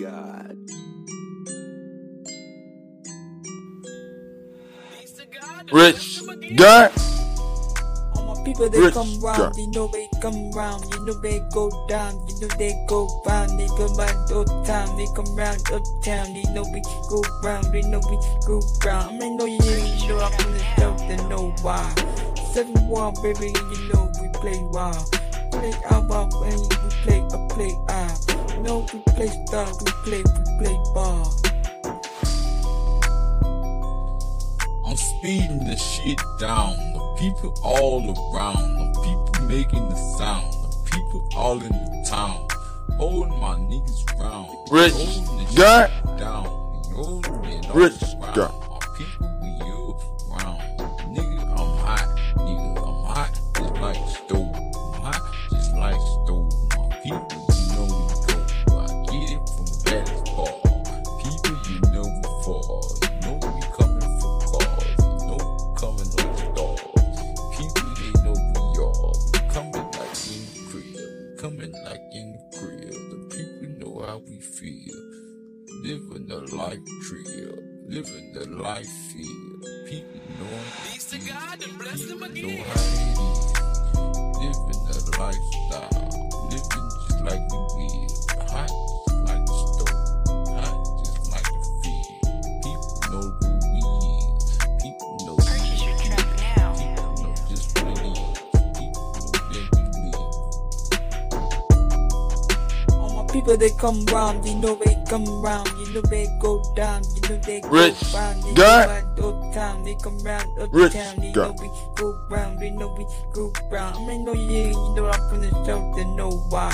God. Rich God. All my people they Rich come round, God. you know they come round, you know they go down, you know they go round, they come round uptown, they come round uptown, they know we go round, they know we go round. I mean, know you, you know I'm from the south, they know why. Seven war, baby, you know we play wild. Play out and we play a play out. You know we play star, we play, we play ball. I'm speeding the shit down. The people all around. The people making the sound. The people all in the town. Holding my niggas round. Rich Holding the God. down. Holding it all Rich around. God. Life trail. Uh, living the life feel. People know Peace to God and bless them know again. how it is. Living the lifestyle. People they come round, you know they come round, you know they go down, you know they go Rich round, they God. go round uptown, they come round Rich uptown, they know God. we go round, they know we go round. I mean, know you, you know I'm from the south, they know why.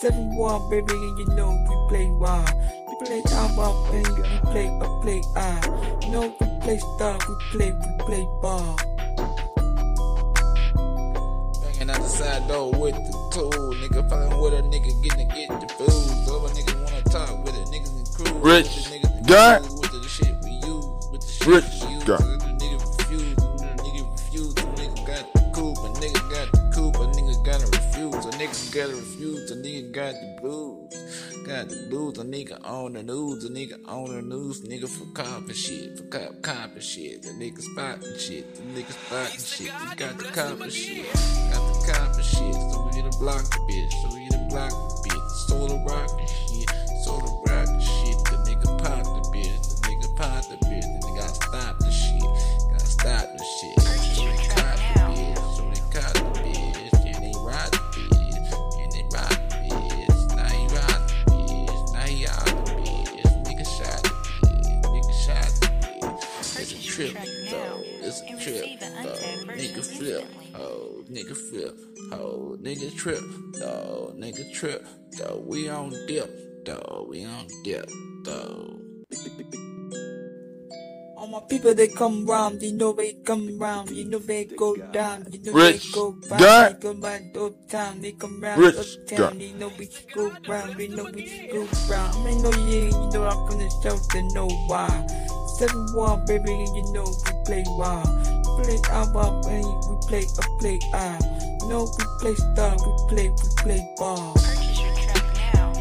Seven war, baby, and you know we play wild. We play out wild, and we play a play out. You know we play star, we play, we play ball. Banging out the side door with the tool. Nigga fucking with a nigga get Rich. A coupe. A nigga gotta refuse. A nigga gotta refuse. A nigga got the blues. Got the blues. A nigga on the news. A nigga on the news. Nigga for cop and shit. For cop, cop and shit. The nigga spotting shit. The nigga spotting shit. We got the cop and shit. Got the cop and shit. So we gonna block the bitch. So we gonna block the bitch. Solar rock and shit. Solar It's a and trip receive an though. untagged Nigga version flip. Oh, nigga flip. Oh, nigga trip. Though, nigga trip. Though, we on dip. Though, we on dip. Though. All my people they come round, you know they come round, you know they go down, you know Rich they go round, they come round uptown, they come round Rich uptown, God. they know we go round, they know we go round. I mean, know you, you know I'm from the south, they know why. Seven one baby, and you know we play wild. We play out wild, and we play a play ah. out. You know we play star, we play, we play ball. Purchase your truck now.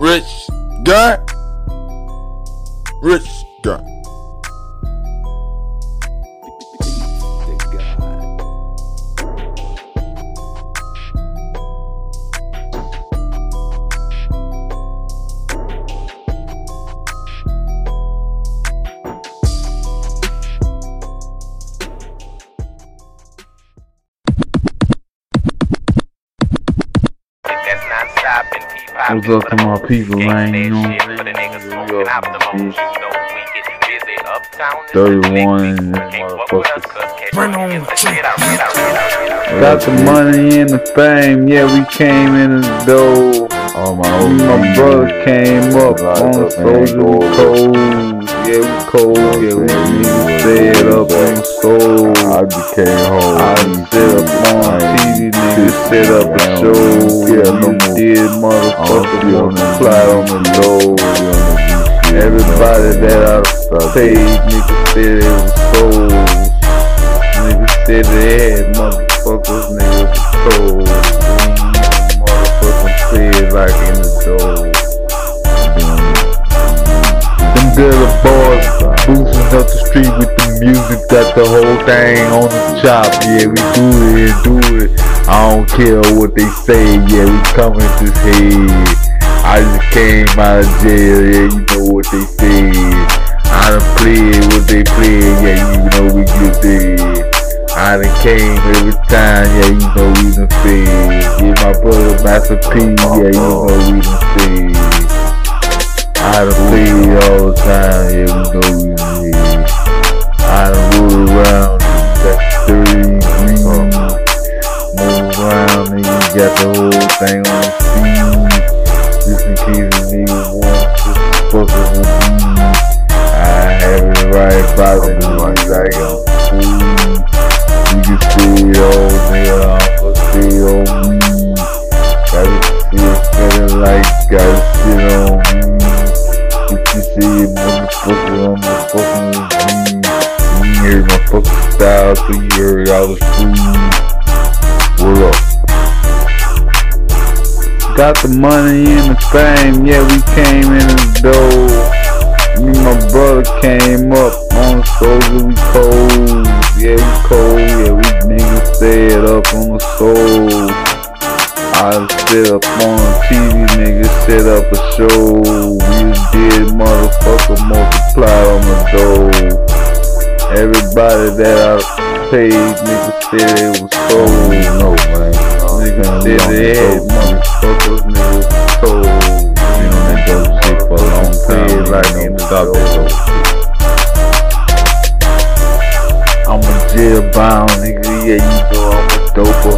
Rich God. Rich God. What's up to my people, man? You know, shit for the niggas smoking optimum. You know we get busy uptown. in the 31 big and beat. Can't fuck with us, motherfuckers. cuz catch you in the shit. I read, I read, I read, I read. Got the money and the fame, yeah, we came in the door. All my Me old and my brother came up on the soldier, we cold. Yeah, we cold, yeah, we niggas stayed up on the soul. I became whole. I sit up on TV, niggas set up a show. Yeah, no did, motherfucker, multiply on the low. Everybody that I paid, nigga said it was sold. Nigga said they had motherfuckers, nigga told. Motherfucking said like in the door. Them good boys boosting up the street with the music, got the whole thing on the chop. Yeah, we do it, do it. Don't care what they say, yeah, we coming this head. I just came out of jail, yeah, you know what they say. I done played what they played, yeah, you know we get there. I done came every time, yeah, you know we done fed. Yeah, my brother Master P, yeah, you know we done fed. I done played all the time, yeah, we know we done hit. I done roll around, style, so you was free. What up? Got the money and the fame, yeah, we came in the door. Me and my brother came up on the soldier, we cold. Yeah, we cold, yeah, we niggas stayed up on the soul. I sit up on TV, niggas set up a show. We did motherfucker multiplied on the door. Everybody that I paid, niggas said it was sold. No, man. Niggas said they had money, motherfuckers, niggas was told. You know, that dope shit for a long time. Like the stop that dope I'm a jailbound, nigga, yeah, you know I'm a doper.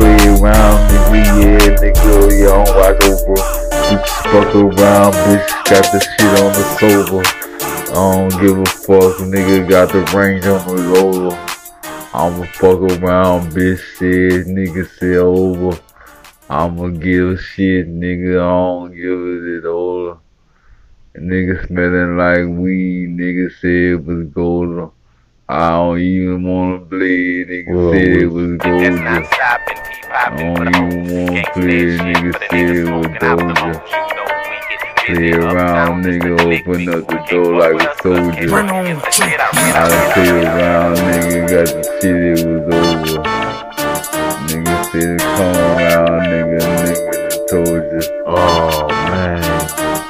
Play around, nigga, yeah, nigga, yeah, I'm watch over. Bitch, fuck around, bitch, got the shit on the sober. I don't give a fuck, nigga, got the range on the roller. I'ma fuck around, bitch, said, nigga, say over. I'ma give a shit, nigga, I don't give it over. Nigga smelling like weed, nigga said it was golden. I don't even wanna bleed, nigga Well, said it was It's golden. not stopping, keep popping I for the don't even wanna Gangsta play, nigga for the said it was smoking out the Doja. You know we get Play around, nigga, open up the door like a soldier. It's Run on, the shit I I really done like. play around, nigga, got the shit, it was over. Nigga said come around, nigga, nigga told you. Oh man,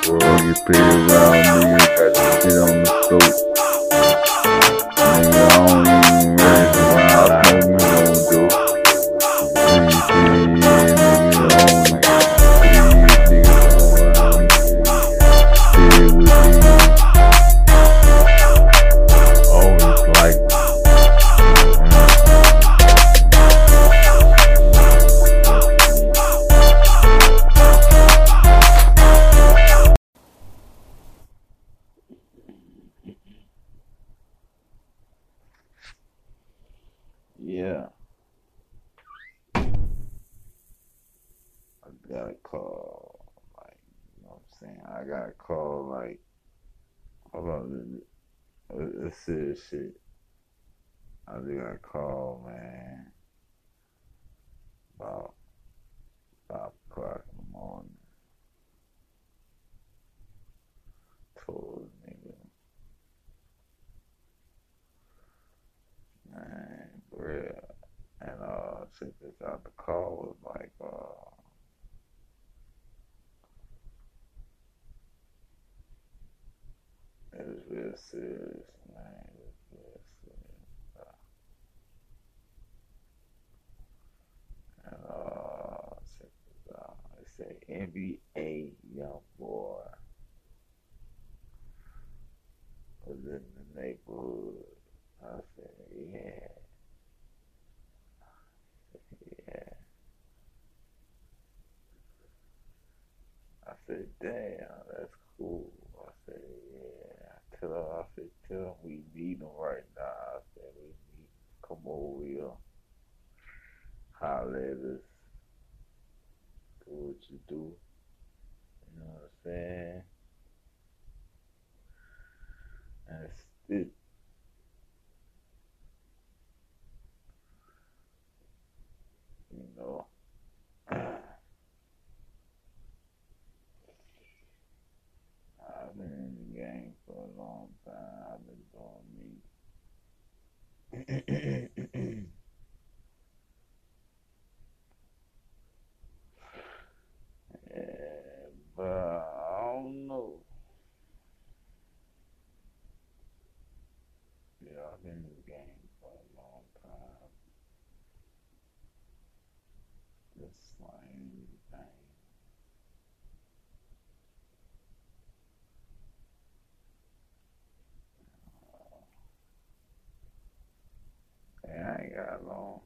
bro, you play around, nigga, got the shit on Yeah. I got a call, like, you know what I'm saying? I got a call, like, hold on, it- it's serious shit. I just got a call, man, about five o'clock in the morning. Told the nigga, man, bruh. And check this out. The call was like, uh, it was real serious, man. It was real serious. Uh, and uh, check this out. It say NBA young boy was in the neighborhood. I said. Yeah. I said, damn, that's cool. I said, yeah. Tell her, I said, tell him we need him right now. I said, we need come over here. Holler at us. what you do. You know what I'm saying? That's it. You know. I've been in the game for a long time. I've been doing me. Yeah, but I don't know. Yeah, I've been in the game for a long time. Just slaying thing. Yeah, I ain't got long.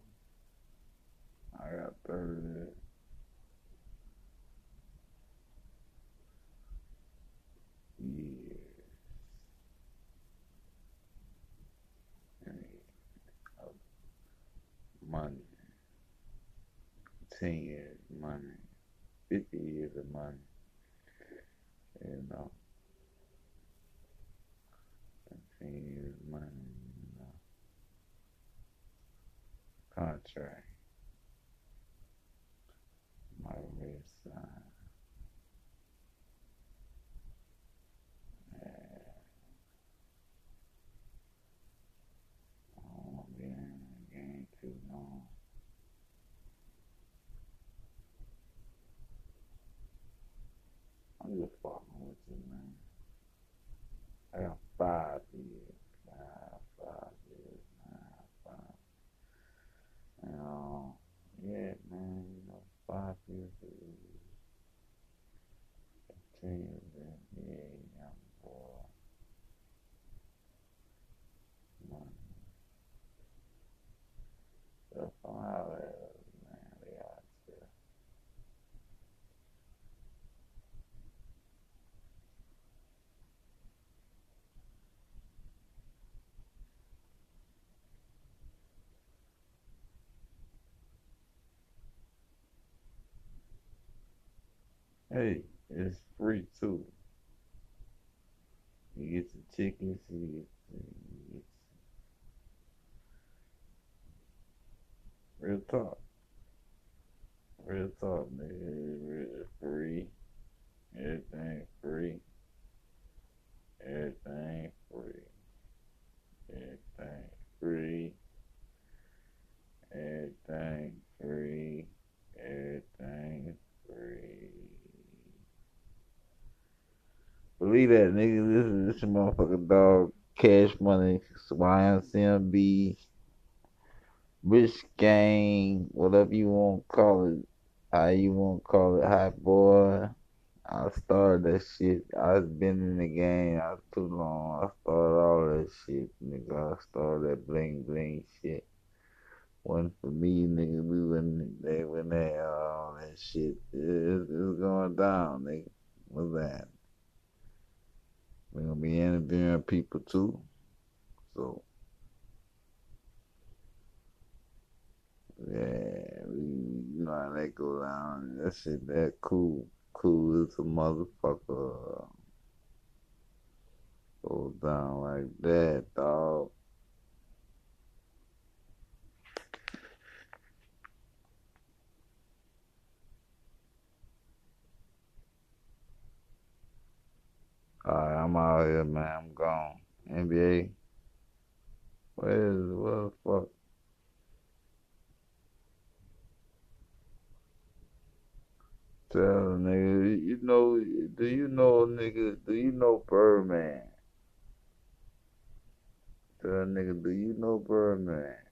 I got 30. years. I mean, of money. 10 years money. 50 years of money. You know. 10 years money, you know. Contract. My wrist sign. I don't want to be in the game too long. I'm just fucking with you, man. I got five years. Five, five years. Five, five. You know, yeah, man, you know, five years is continue, man. Yeah, young boy. Money. So somehow, uh, man, they got to. Hey, it's free too. You get the tickets, you get, you get real talk. Real talk, nigga. It's free. Everything free. Everything free. Everything free. Everything free. Everything free. Believe that, nigga. This is this is motherfucking dog. Cash money. YMCMB. Rich gang. Whatever you want to call it. How you want to call it. Hot boy. I started that shit. I've been in the game. I too long. I started all that shit, nigga. I started that bling bling shit. Wasn't for me, nigga. We wouldn't. They wouldn't all that shit. It's, it's going down, nigga. What's that? We're gonna be interviewing people too. So yeah, we you know how that go down. That shit that cool. Cool as a motherfucker. Uh, go down like that, dog. I'm out here, man. I'm gone. NBA. Where is what the fuck? Tell a nigga, you know, do you know, a nigga, do you know Birdman? Tell a nigga, do you know Birdman?